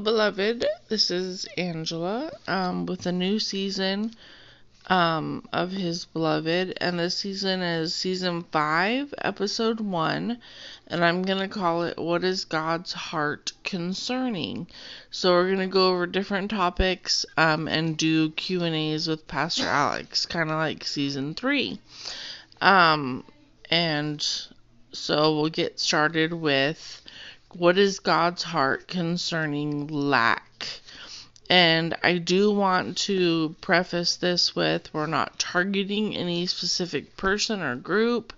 Beloved. This is Angela um, with a new season um, of His Beloved, and this season is season 5, episode 1, and I'm to call it What is God's Heart Concerning? So we're to go over different topics um, and do Q&As with Pastor Alex, kind of like season 3. Um, and so we'll get started with what is God's heart concerning lack? And I do want to preface this with we're not targeting any specific person or group.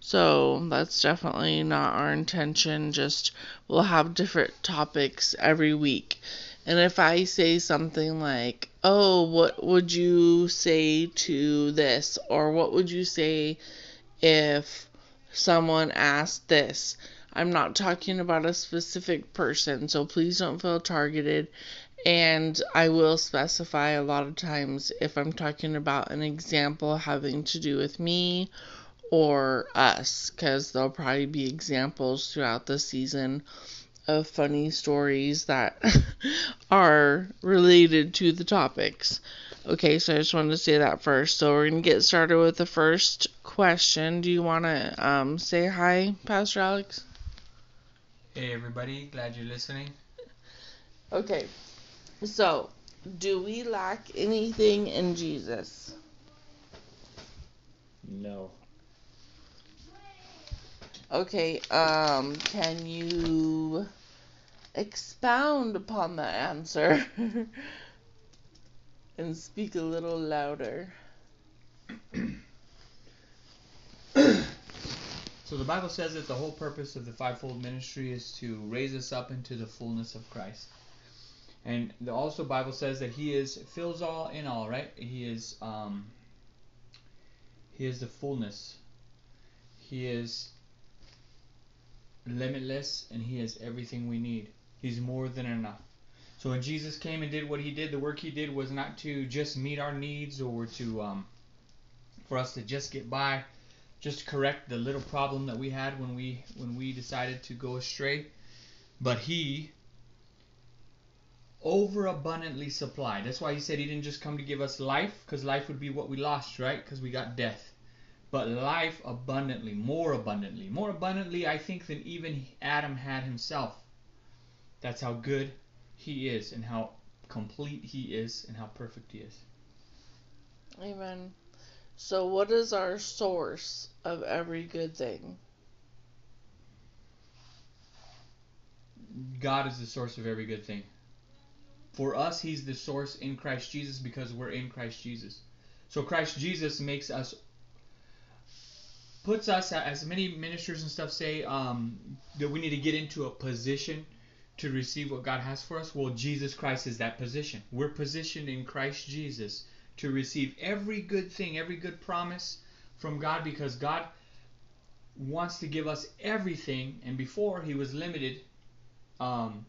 So that's definitely not our intention. Just we'll have different topics every week. And if I say something like, oh, what would you say to this? Or what would you say if someone asked this? I'm not talking about a specific person, so please don't feel targeted. And I will specify a lot of times if I'm talking about an example having to do with me or us, because there'll probably be examples throughout the season of funny stories that are related to the topics. Okay, so I just wanted to say that first. So we're going to get started with the first question. Do you want to um, say hi, Pastor Alex? Hey everybody, glad you're listening. Okay, so do we lack anything in Jesus? No. Okay, um, can you expound upon the answer and speak a little louder? So the Bible says that the whole purpose of the fivefold ministry is to raise us up into the fullness of Christ. And the also Bible says that he is fills all in all, right? He is um he is the fullness. He is limitless and he is everything we need. He's more than enough. So when Jesus came and did what he did, the work he did was not to just meet our needs or to um for us to just get by just correct the little problem that we had when we when we decided to go astray. But he overabundantly supplied. That's why he said he didn't just come to give us life because life would be what we lost right? Because we got death. But life abundantly more abundantly more abundantly i think than even adam had himself. That's how good he is and how complete he is and how perfect he is. Amen. So, what is our source of every good thing? God is the source of every good thing. For us, He's the source in Christ Jesus because we're in Christ Jesus. So Christ Jesus makes us, puts us, as many ministers and stuff say, um, that we need to get into a position to receive what God has for us. Well, Jesus Christ is that position. We're positioned in Christ Jesus to receive every good thing, every good promise from God because God wants to give us everything. And before, He was limited um,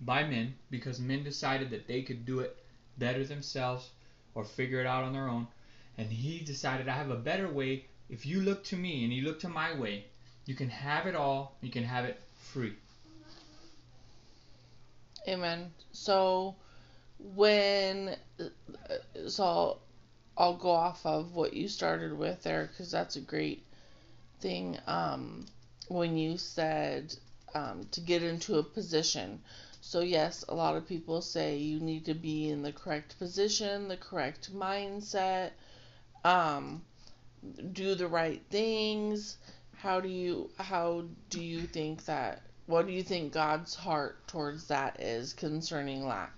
by men because men decided that they could do it better themselves or figure it out on their own. And He decided, I have a better way. If you look to me and you look to my way, you can have it all, you can have it free. Amen. So, when so I'll, I'll go off of what you started with there because that's a great thing. Um, when you said um, to get into a position. So yes, a lot of people say you need to be in the correct position, the correct mindset, um, do the right things. How do you how do you think that what do you think God's heart towards that is concerning lack?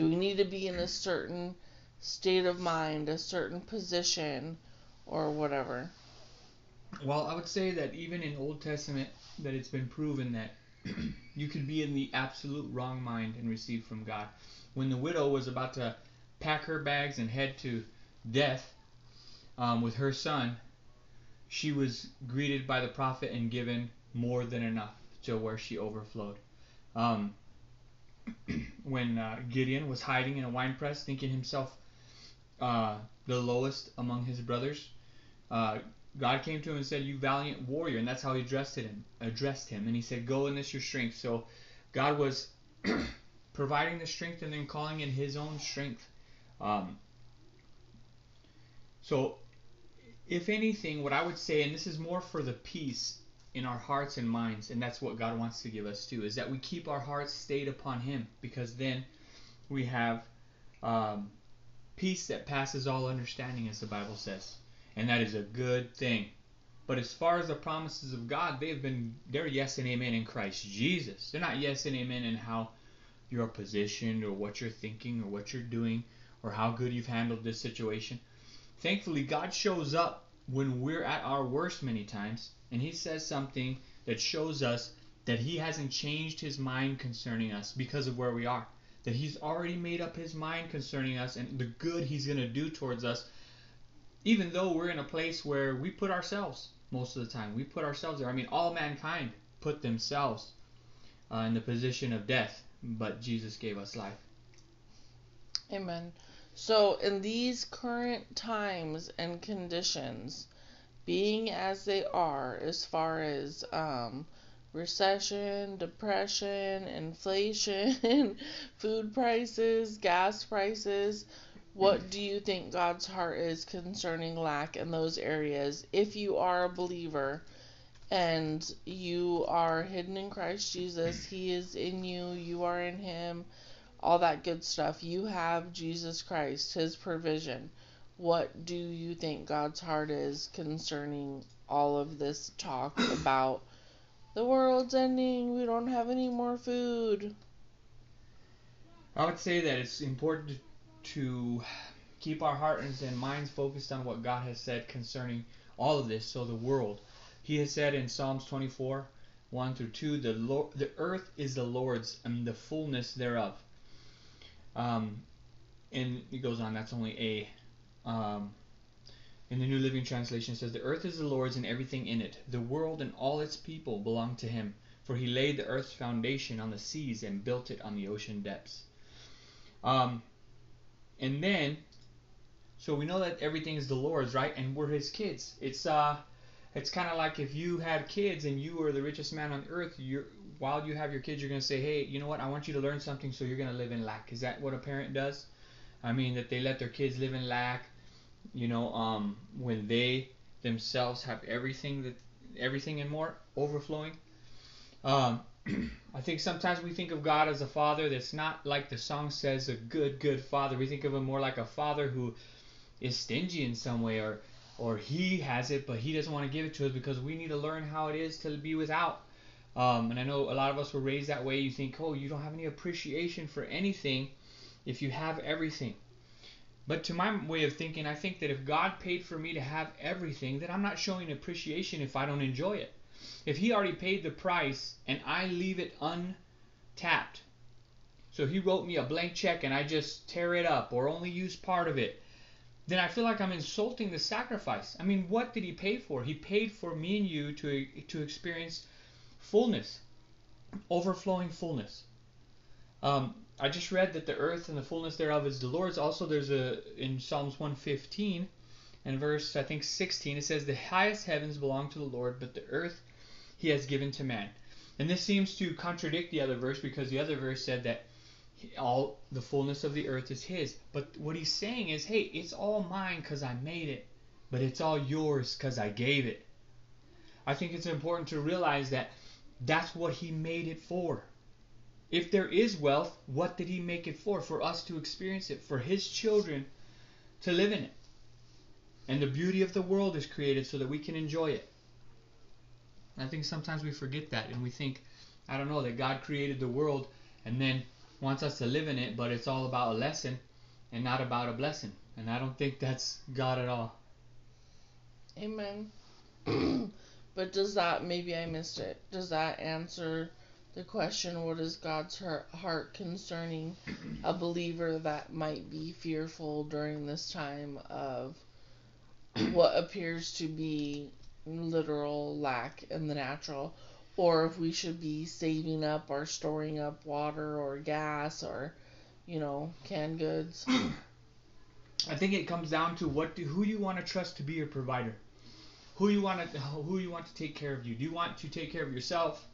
Do we need to be in a certain state of mind, a certain position, or whatever? Well, I would say that even in Old Testament, that it's been proven that you could be in the absolute wrong mind and receive from God. When the widow was about to pack her bags and head to death um, with her son, she was greeted by the prophet and given more than enough to where she overflowed. Um, when uh, Gideon was hiding in a wine press, thinking himself uh, the lowest among his brothers, uh, God came to him and said, "You valiant warrior," and that's how he addressed him. Addressed him, and he said, "Go in this your strength." So, God was providing the strength and then calling in His own strength. Um, so, if anything, what I would say, and this is more for the peace in our hearts and minds, and that's what God wants to give us too, is that we keep our hearts stayed upon Him, because then we have um, peace that passes all understanding, as the Bible says, and that is a good thing. But as far as the promises of God, they have been they're yes and amen in Christ Jesus. They're not yes and amen in how you're positioned or what you're thinking or what you're doing or how good you've handled this situation. Thankfully, God shows up when we're at our worst many times, and He says something that shows us that He hasn't changed His mind concerning us because of where we are. That He's already made up His mind concerning us and the good He's going to do towards us, even though we're in a place where we put ourselves most of the time. We put ourselves there. I mean, all mankind put themselves uh, in the position of death, but Jesus gave us life. Amen. So, in these current times and conditions, being as they are, as far as um, recession, depression, inflation, food prices, gas prices, what do you think God's heart is concerning lack in those areas? If you are a believer and you are hidden in Christ Jesus, He is in you, you are in Him, all that good stuff. You have Jesus Christ, His provision. What do you think God's heart is concerning all of this talk about the world's ending, we don't have any more food? I would say that it's important to keep our hearts and minds focused on what God has said concerning all of this. So the world, He has said in Psalms 24, 1 through 2, the Lord, the earth is the Lord's and the fullness thereof. Um, and it goes on. That's only a. Um, in the New Living Translation, says, "The earth is the Lord's and everything in it. The world and all its people belong to Him. For He laid the earth's foundation on the seas and built it on the ocean depths." Um, and then, so we know that everything is the Lord's, right? And we're His kids. It's uh, it's kind of like if you had kids and you were the richest man on earth. You're while you have your kids, you're gonna say, hey, you know what? I want you to learn something, so you're gonna live in lack. Is that what a parent does? I mean, that they let their kids live in lack. You know, um, when they themselves have everything that everything and more overflowing. Um, I think sometimes we think of God as a father that's not like the song says, a good, good father. We think of him more like a father who is stingy in some way, or or he has it, but he doesn't want to give it to us because we need to learn how it is to be without. Um, and I know a lot of us were raised that way. You think, oh, you don't have any appreciation for anything if you have everything. But to my way of thinking, I think that if God paid for me to have everything, then I'm not showing appreciation if I don't enjoy it. If He already paid the price and I leave it untapped, so He wrote me a blank check and I just tear it up or only use part of it, then I feel like I'm insulting the sacrifice. I mean, what did He pay for? He paid for me and you to to experience fullness, overflowing fullness. Um, I just read that the earth and the fullness thereof is the Lord's. Also, there's a in Psalms 115 and verse I think 16 it says the highest heavens belong to the Lord, but the earth He has given to man. And this seems to contradict the other verse because the other verse said that all the fullness of the earth is His. But what He's saying is, hey, it's all mine because I made it, but it's all yours because I gave it. I think it's important to realize that that's what He made it for. If there is wealth, what did He make it for? For us to experience it, for His children to live in it. And the beauty of the world is created so that we can enjoy it. I think sometimes we forget that and we think, I don't know, that God created the world and then wants us to live in it, but it's all about a lesson and not about a blessing. And I don't think that's God at all. Amen. but does that, maybe I missed it, does that answer the question, what is God's heart concerning a believer that might be fearful during this time of what appears to be literal lack in the natural? Or if we should be saving up or storing up water or gas or, you know, canned goods. I think it comes down to what do, who you want to trust to be your provider. Who you want to who you want to take care of you. Do you want to take care of yourself?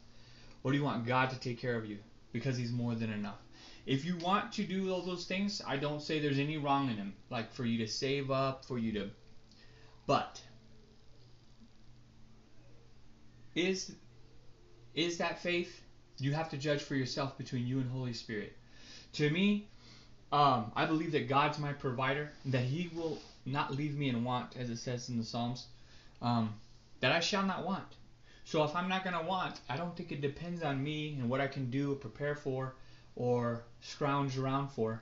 Or do you want God to take care of you? because he's more than enough. If you want to do all those things, I don't say there's any wrong in them. Like for you to save up, for you to. But is is that faith? You have to judge for yourself between you and Holy Spirit. To me, um, I believe that God's my provider, that He will not leave me in want, as it says in the Psalms, um, that I shall not want. So if I'm not going to want, I don't think it depends on me and what I can do or prepare for or scrounge around for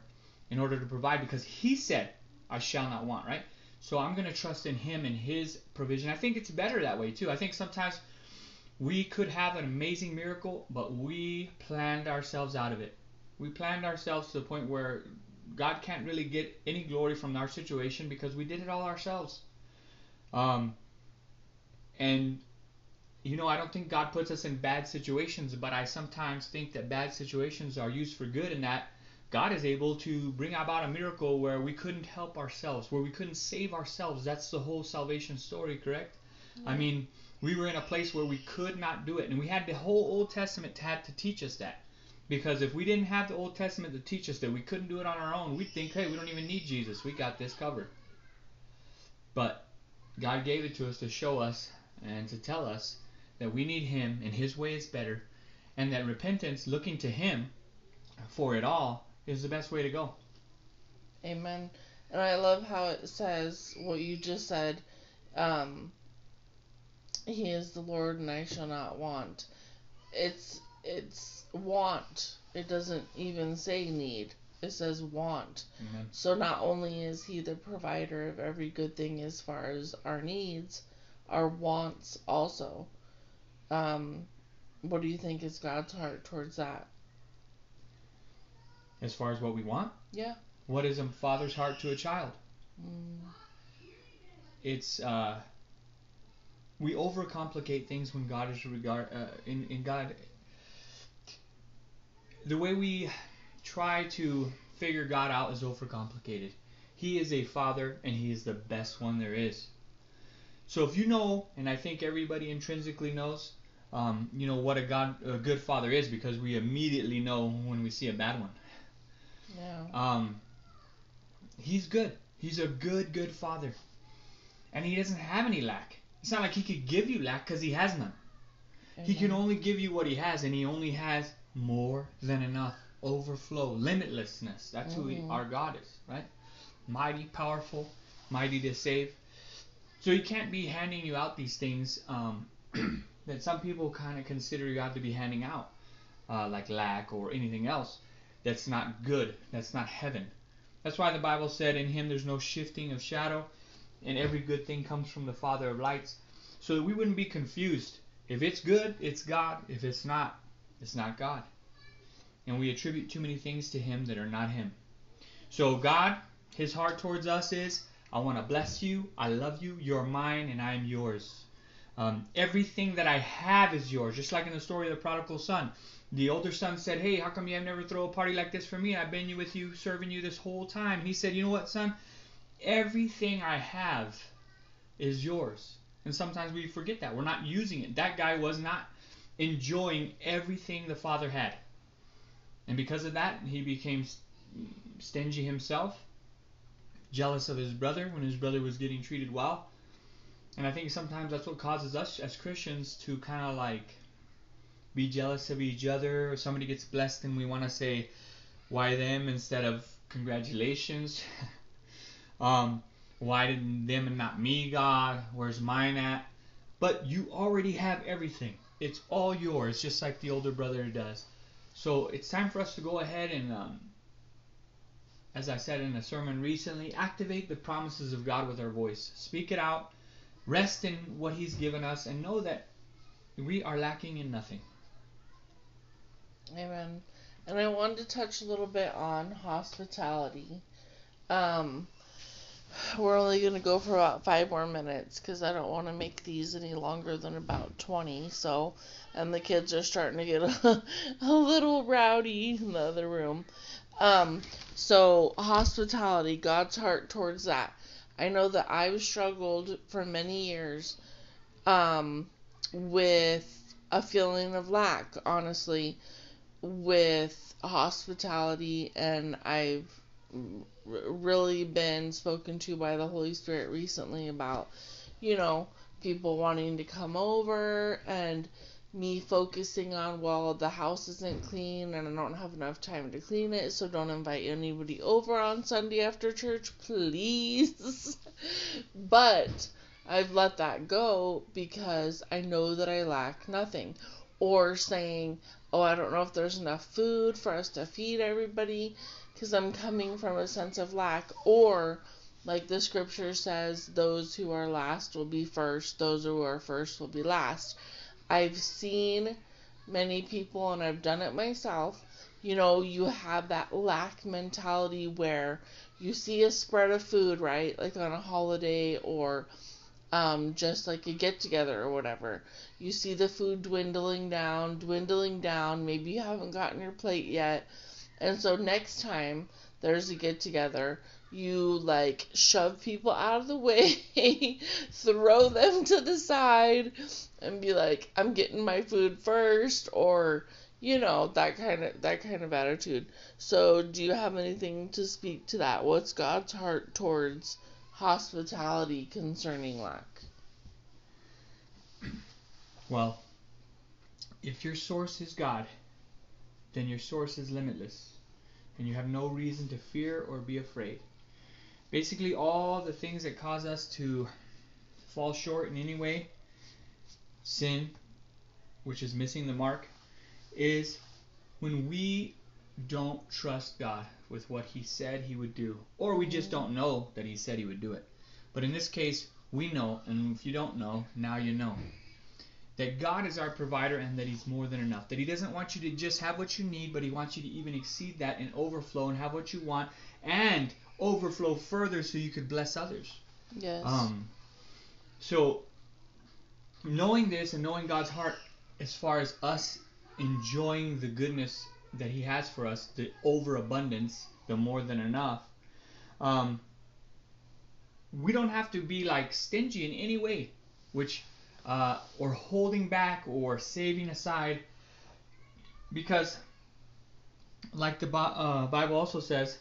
in order to provide because He said, I shall not want, right? So I'm going to trust in Him and His provision. I think it's better that way too. I think sometimes we could have an amazing miracle, but we planned ourselves out of it. We planned ourselves to the point where God can't really get any glory from our situation because we did it all ourselves. Um, and you know, I don't think God puts us in bad situations, but I sometimes think that bad situations are used for good and that God is able to bring about a miracle where we couldn't help ourselves, where we couldn't save ourselves. That's the whole salvation story, correct? Mm-hmm. I mean, we were in a place where we could not do it, and we had the whole Old Testament had to teach us that. Because if we didn't have the Old Testament to teach us that we couldn't do it on our own, we'd think, hey, we don't even need Jesus. We got this covered. But God gave it to us to show us and to tell us that we need Him and His way is better, and that repentance, looking to Him for it all, is the best way to go. Amen. And I love how it says what you just said. Um, he is the Lord, and I shall not want. It's it's want. It doesn't even say need. It says want. Mm-hmm. So not only is He the provider of every good thing as far as our needs, our wants also. Um, what do you think is God's heart towards that? As far as what we want? Yeah. What is a father's heart to a child? Mm. It's uh, we overcomplicate things when God is regard uh, in in God. The way we try to figure God out is overcomplicated. He is a father, and He is the best one there is. So if you know, and I think everybody intrinsically knows, um, you know what a God, a good father is, because we immediately know when we see a bad one. Yeah. Um, he's good. He's a good, good father, and he doesn't have any lack. It's not like he could give you lack because he has none. He can only give you what he has, and he only has more than enough, overflow, limitlessness. That's mm-hmm. who he, mm-hmm. our God is, right? Mighty, powerful, mighty to save. So he can't be handing you out these things um, that some people kind of consider you have to be handing out, uh, like lack or anything else. That's not good. That's not heaven. That's why the Bible said, "In Him there's no shifting of shadow." and every good thing comes from the Father of lights. So that we wouldn't be confused. If it's good, it's God. If it's not, it's not God. And we attribute too many things to Him that are not Him. So God, His heart towards us is, I want to bless you. I love you. You're mine, and I am yours. Um, everything that I have is yours. Just like in the story of the prodigal son. The older son said, Hey, how come you have never throw a party like this for me? I've been with you, serving you this whole time. He said, You know what, son? everything I have is yours. And sometimes we forget that. We're not using it. That guy was not enjoying everything the father had. And because of that, he became stingy himself, jealous of his brother when his brother was getting treated well. And I think sometimes that's what causes us as Christians to kind of like be jealous of each other. Or somebody gets blessed and we want to say, why them instead of congratulations. Um, why didn't them and not me, God? Where's mine at? But you already have everything. It's all yours, just like the older brother does. So it's time for us to go ahead and, um, as I said in a sermon recently, activate the promises of God with our voice. Speak it out. Rest in what He's given us and know that we are lacking in nothing. Amen. And I wanted to touch a little bit on hospitality. Um, we're only going to go for about five more minutes because I don't want to make these any longer than about 20. So, and the kids are starting to get a, a little rowdy in the other room. Um, so, hospitality, God's heart towards that. I know that I've struggled for many years um, with a feeling of lack, honestly, with hospitality, and I've really been spoken to by the Holy Spirit recently about, you know, people wanting to come over and me focusing on, well, the house isn't clean and I don't have enough time to clean it, so don't invite anybody over on Sunday after church, please. but I've let that go because I know that I lack nothing. Or saying, oh, I don't know if there's enough food for us to feed everybody because I'm coming from a sense of lack. Or, like the scripture says, those who are last will be first, those who are first will be last. I've seen many people, and I've done it myself. You know, you have that lack mentality where you see a spread of food, right? Like on a holiday or um, just like a get together or whatever. You see the food dwindling down, dwindling down. Maybe you haven't gotten your plate yet. And so next time there's a get together, you like shove people out of the way, throw them to the side, and be like, I'm getting my food first, or you know that kind of that kind of attitude. So, do you have anything to speak to that? What's God's heart towards hospitality concerning lack? Well, if your source is God, then your source is limitless, and you have no reason to fear or be afraid. Basically, all the things that cause us to fall short in any way, sin, which is missing the mark, is when we don't trust God with what He said He would do, or we just don't know that He said He would do it. But in this case, we know, and if you don't know, now you know. That God is our provider and that He's more than enough. That He doesn't want you to just have what you need, but He wants you to even exceed that and overflow and have what you want and overflow further so you could bless others. Yes. Um, so, knowing this and knowing God's heart as far as us enjoying the goodness that He has for us, the overabundance, the more than enough, um, we don't have to be like stingy in any way, which uh, or holding back or saving aside, because like the uh, Bible also says,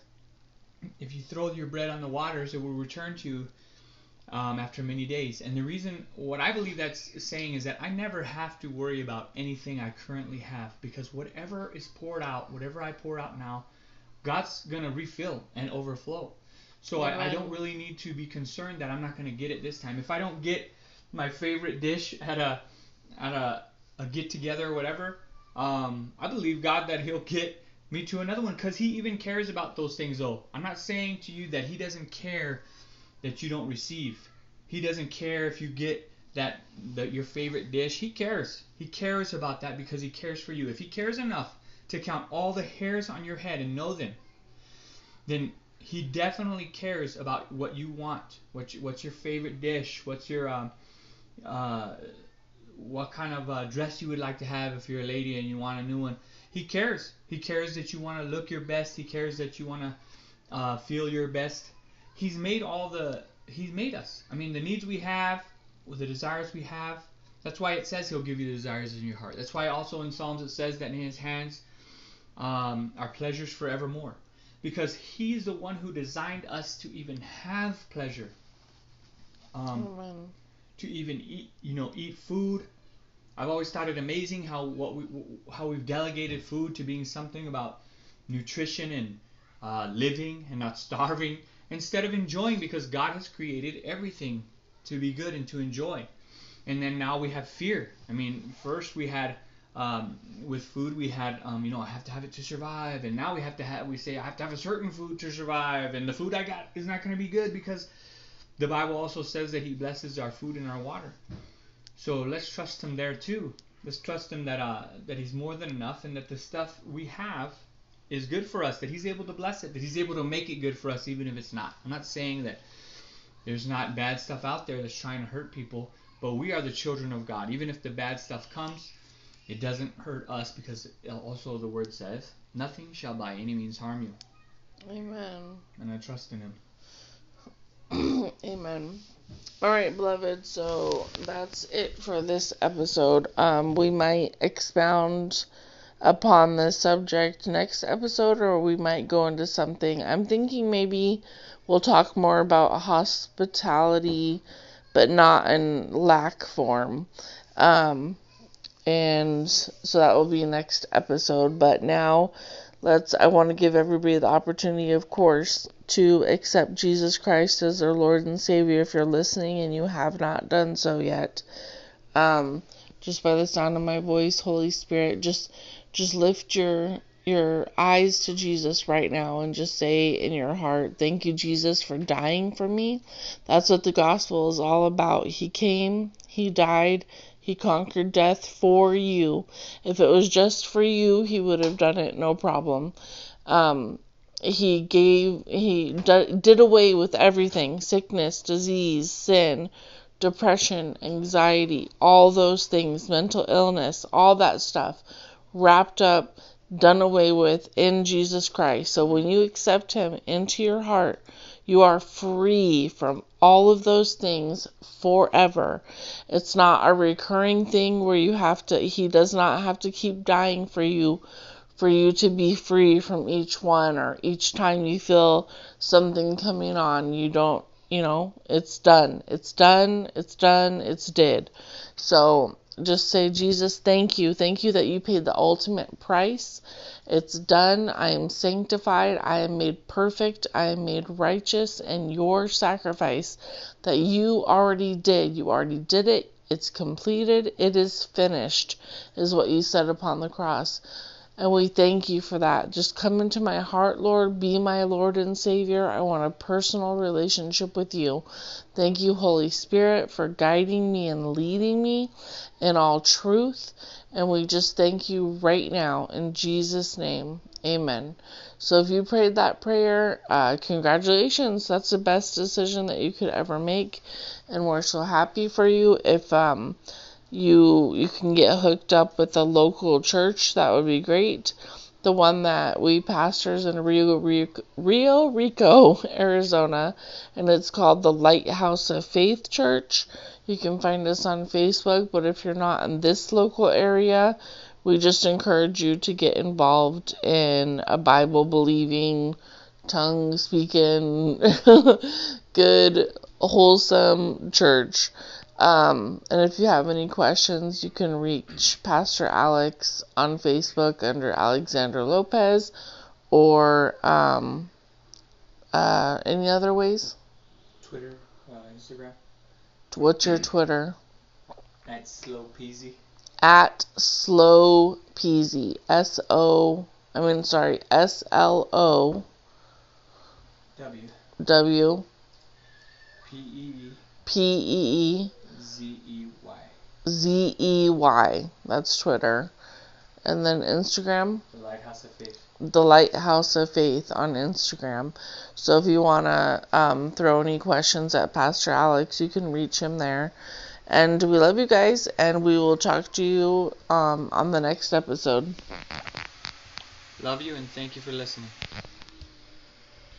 if you throw your bread on the waters, it will return to you um, after many days. And the reason, what I believe that's saying is that I never have to worry about anything I currently have because whatever is poured out, whatever I pour out now, God's going to refill and overflow. So I, I, don't really need to be concerned that I'm not going to get it this time. If I don't get my favorite dish at a at a, a get together or whatever, um, I believe God that He'll get me to another one because he even cares about those things though. I'm not saying to you that he doesn't care that you don't receive. He doesn't care if you get that that your favorite dish. He cares. He cares about that because he cares for you. If he cares enough to count all the hairs on your head and know them then he definitely cares about what you want what you, what's your favorite dish what's your um, uh, what kind of uh, dress you would like to have if you're a lady and you want a new one he cares. He cares that you want to look your best. He cares that you want to uh, feel your best. He's made all the. He's made us. I mean, the needs we have, the desires we have. That's why it says He'll give you the desires in your heart. That's why also in Psalms it says that in His hands um, are pleasures forevermore, because He's the one who designed us to even have pleasure. Um, to even eat, you know, eat food, I've always thought it amazing how what we how we've delegated food to being something about nutrition and uh, living and not starving instead of enjoying because God has created everything to be good and to enjoy. And then now we have fear. I mean, first we had um, with food we had um, you know I have to have it to survive, and now we have to have we say I have to have a certain food to survive, and the food I got is not going to be good because the Bible also says that He blesses our food and our water. So let's trust him there too. Let's trust him that uh, that he's more than enough and that the stuff we have is good for us, that he's able to bless it, that he's able to make it good for us even if it's not. I'm not saying that there's not bad stuff out there that's trying to hurt people, but we are the children of God. Even if the bad stuff comes, it doesn't hurt us because also the word says, nothing shall by any means harm you. Amen. And I trust in him. Amen. All right, beloved. So that's it for this episode. Um, we might expound upon this subject next episode, or we might go into something. I'm thinking maybe we'll talk more about hospitality, but not in lack form. Um, and so that will be next episode. But now, let's. I want to give everybody the opportunity, of course, to accept Jesus Christ as their Lord and Savior if you're listening and you have not done so yet. Um, just by the sound of my voice, Holy Spirit, just just lift your your eyes to Jesus right now and just say in your heart, Thank you, Jesus, for dying for me. That's what the gospel is all about. He came, He died, He conquered death for you. If it was just for you, He would have done it no problem. Um, he gave, He did away with everything sickness, disease, sin. Depression, anxiety, all those things, mental illness, all that stuff wrapped up done away with in Jesus Christ. So when you accept Him into your heart, you are free from all of those things forever. It's not a recurring thing where you have to, He does not have to keep dying for you for you to be free from each one or each time you feel something coming on. You don't, you know, it's done. It's done. It's done. It's did. So just say, Jesus, thank you. Thank you that you paid the ultimate price. It's done. I am sanctified. I am made perfect. I am made righteous. And your sacrifice that you already did, you already did it. It's completed. It is finished, is what you said upon the cross. And we thank you for that. Just come into my heart, Lord. Be my Lord and Savior. I want a personal relationship with you. Thank you, Holy Spirit, for guiding me and leading me in all truth. And we just thank you right now in Jesus' name. Amen. So if you prayed that prayer, uh, congratulations. That's the best decision that you could ever make. And we're so happy for you. If, um, you you can get hooked up with a local church, that would be great. The one that we pastors in Rio Rico, Rio Rico, Arizona, and it's called the Lighthouse of Faith Church. You can find us on Facebook, but if you're not in this local area, we just encourage you to get involved in a Bible believing, tongue speaking, good, wholesome church. Um, and if you have any questions, you can reach Pastor Alex on Facebook under Alexander Lopez or um, uh, any other ways? Twitter, uh, Instagram. What's your Twitter? At Slow Peasy. At Slow Peasy. S O. I mean, sorry. S L O. W. W. P E. P E E. Z E Y. Z E Y. That's Twitter. And then Instagram. The Lighthouse of Faith. The Lighthouse of Faith on Instagram. So if you want to um, throw any questions at Pastor Alex, you can reach him there. And we love you guys, and we will talk to you um, on the next episode. Love you, and thank you for listening.